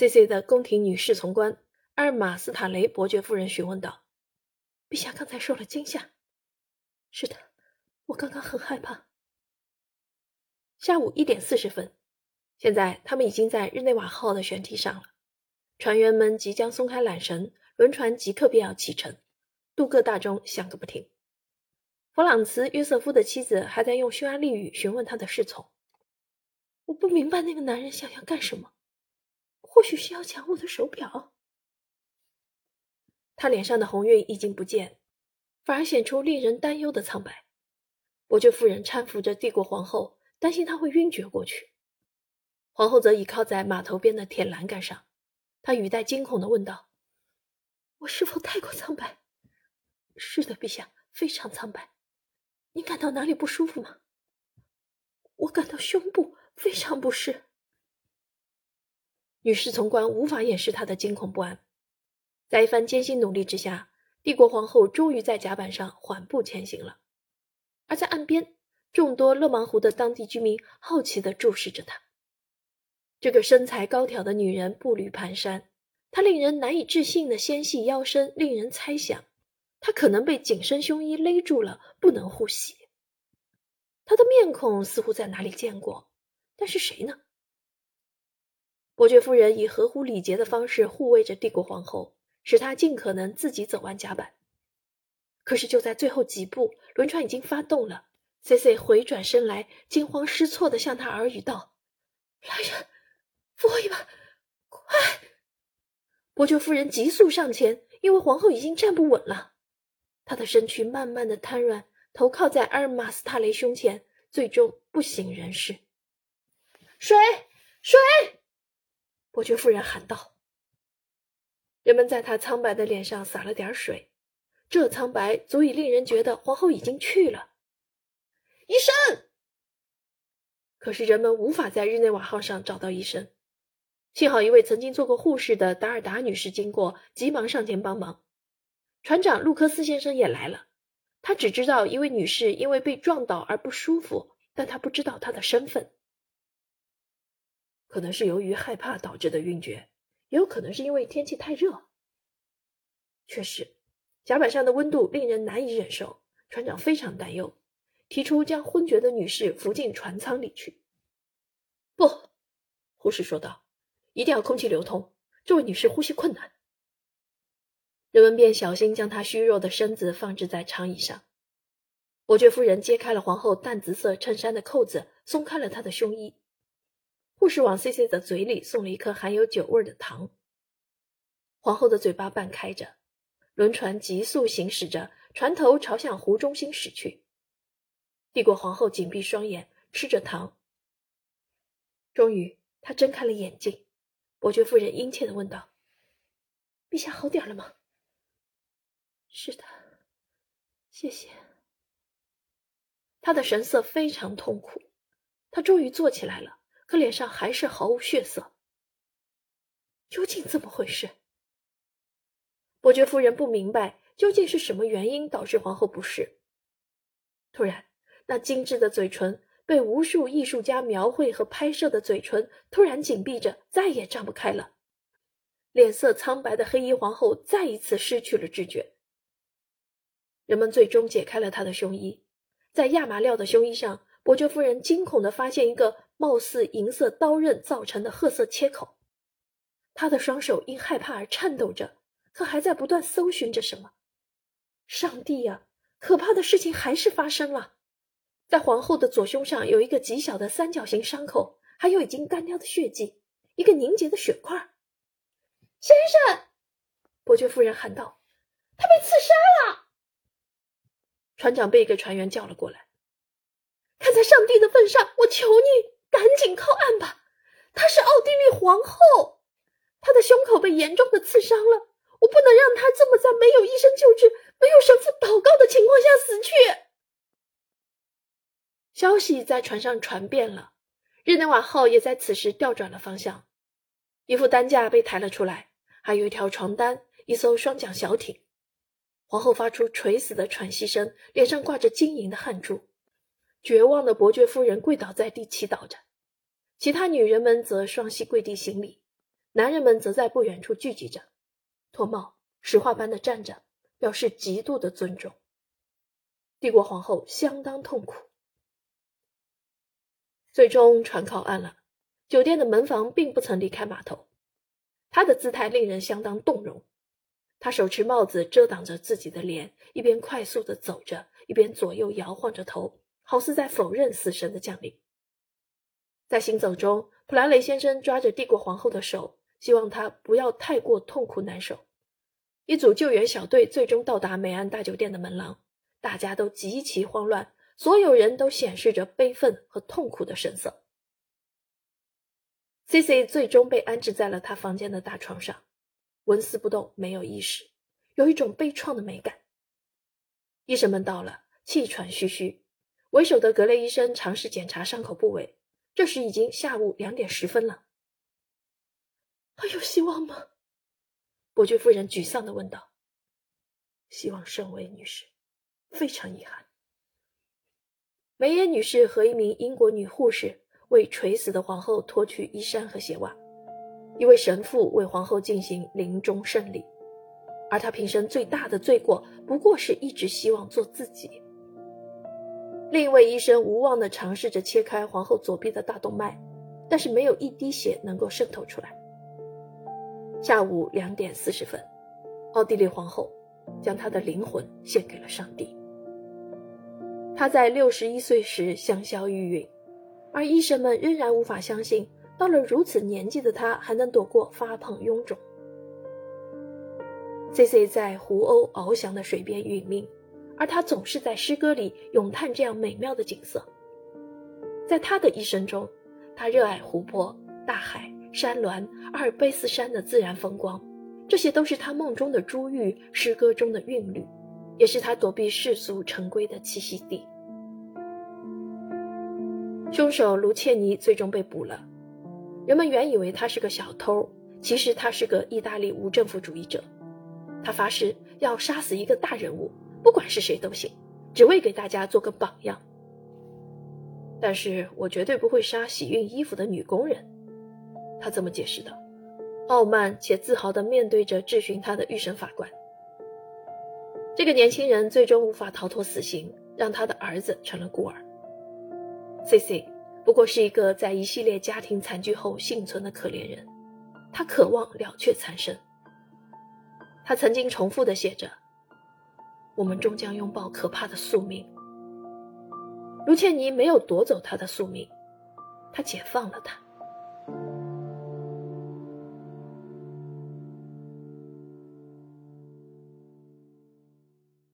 C C 的宫廷女侍从官阿尔玛斯塔雷伯爵夫人询问道：“陛下刚才受了惊吓？”“是的，我刚刚很害怕。”下午一点四十分，现在他们已经在日内瓦号的舷梯上了，船员们即将松开缆绳，轮船即刻便要启程。杜克大钟响个不停。弗朗茨·约瑟夫的妻子还在用匈牙利语询问他的侍从：“我不明白那个男人想要干什么，或许是要抢我的手表。”他脸上的红晕已经不见，反而显出令人担忧的苍白。伯爵夫人搀扶着帝国皇后，担心她会晕厥过去。皇后则倚靠在码头边的铁栏杆上，她语带惊恐地问道：“我是否太过苍白？”“是的，陛下，非常苍白。”你感到哪里不舒服吗？我感到胸部非常不适。女侍从官无法掩饰她的惊恐不安。在一番艰辛努力之下，帝国皇后终于在甲板上缓步前行了。而在岸边，众多勒芒湖的当地居民好奇地注视着她。这个身材高挑的女人步履蹒跚，她令人难以置信的纤细腰身令人猜想。她可能被紧身胸衣勒住了，不能呼吸。他的面孔似乎在哪里见过，但是谁呢？伯爵夫人以合乎礼节的方式护卫着帝国皇后，使她尽可能自己走完甲板。可是就在最后几步，轮船已经发动了。C C 回转身来，惊慌失措地向他耳语道：“来人，扶我一把，快！”伯爵夫人急速上前，因为皇后已经站不稳了。她的身躯慢慢的瘫软，头靠在阿尔玛斯塔雷胸前，最终不省人事。水，水！伯爵夫人喊道。人们在他苍白的脸上洒了点水，这苍白足以令人觉得皇后已经去了。医生！可是人们无法在日内瓦号上找到医生。幸好一位曾经做过护士的达尔达女士经过，急忙上前帮忙。船长路克斯先生也来了，他只知道一位女士因为被撞倒而不舒服，但他不知道她的身份。可能是由于害怕导致的晕厥，也有可能是因为天气太热。确实，甲板上的温度令人难以忍受，船长非常担忧，提出将昏厥的女士扶进船舱里去。不，护士说道：“一定要空气流通，这位女士呼吸困难。”人们便小心将她虚弱的身子放置在长椅上。伯爵夫人揭开了皇后淡紫色衬衫的扣子，松开了她的胸衣。护士往 C C 的嘴里送了一颗含有酒味的糖。皇后的嘴巴半开着，轮船急速行驶着，船头朝向湖中心驶去。帝国皇后紧闭双眼，吃着糖。终于，她睁开了眼睛。伯爵夫人殷切地问道：“陛下好点了吗？”是的，谢谢。他的神色非常痛苦，他终于坐起来了，可脸上还是毫无血色。究竟怎么回事？伯爵夫人不明白究竟是什么原因导致皇后不适。突然，那精致的嘴唇被无数艺术家描绘和拍摄的嘴唇突然紧闭着，再也张不开了。脸色苍白的黑衣皇后再一次失去了知觉。人们最终解开了她的胸衣，在亚麻料的胸衣上，伯爵夫人惊恐地发现一个貌似银色刀刃造成的褐色切口。他的双手因害怕而颤抖着，可还在不断搜寻着什么。上帝呀，可怕的事情还是发生了！在皇后的左胸上有一个极小的三角形伤口，还有已经干掉的血迹，一个凝结的血块。先生，伯爵夫人喊道：“他被刺杀了！”船长被一个船员叫了过来。看在上帝的份上，我求你赶紧靠岸吧！她是奥地利皇后，她的胸口被严重的刺伤了，我不能让她这么在没有医生救治、没有神父祷告的情况下死去。消息在船上传遍了，日内瓦号也在此时调转了方向，一副担架被抬了出来，还有一条床单，一艘双桨小艇。皇后发出垂死的喘息声，脸上挂着晶莹的汗珠。绝望的伯爵夫人跪倒在地祈祷着，其他女人们则双膝跪地行礼。男人们则在不远处聚集着，脱帽、石化般的站着，表示极度的尊重。帝国皇后相当痛苦。最终船靠岸了，酒店的门房并不曾离开码头。她的姿态令人相当动容。她手持帽子遮挡着自己的脸，一边快速的走着，一边左右摇晃着头，好似在否认死神的降临。在行走中，普兰雷先生抓着帝国皇后的手。希望她不要太过痛苦难受。一组救援小队最终到达美安大酒店的门廊，大家都极其慌乱，所有人都显示着悲愤和痛苦的神色。C C 最终被安置在了他房间的大床上，纹丝不动，没有意识，有一种悲怆的美感。医生们到了，气喘吁吁。为首的格雷医生尝试检查伤口部位，这时已经下午两点十分了。还有希望吗？伯爵夫人沮丧的问道。希望甚微，女士，非常遗憾。梅耶女士和一名英国女护士为垂死的皇后脱去衣衫和鞋袜，一位神父为皇后进行临终圣礼，而她平生最大的罪过，不过是一直希望做自己。另一位医生无望的尝试着切开皇后左臂的大动脉，但是没有一滴血能够渗透出来。下午两点四十分，奥地利皇后将她的灵魂献给了上帝。她在六十一岁时香消玉殒，而医生们仍然无法相信，到了如此年纪的她还能躲过发胖臃肿。C C 在湖鸥翱翔的水边殒命，而他总是在诗歌里咏叹这样美妙的景色。在他的一生中，他热爱湖泊、大海。山峦、阿尔卑斯山的自然风光，这些都是他梦中的珠玉，诗歌中的韵律，也是他躲避世俗成规的栖息地。凶手卢切尼最终被捕了，人们原以为他是个小偷，其实他是个意大利无政府主义者。他发誓要杀死一个大人物，不管是谁都行，只为给大家做个榜样。但是我绝对不会杀洗熨衣服的女工人。他这么解释的，傲慢且自豪地面对着质询他的预审法官。这个年轻人最终无法逃脱死刑，让他的儿子成了孤儿。C C 不过是一个在一系列家庭惨剧后幸存的可怜人，他渴望了却残生。他曾经重复的写着：“我们终将拥抱可怕的宿命。”卢切尼没有夺走他的宿命，他解放了他。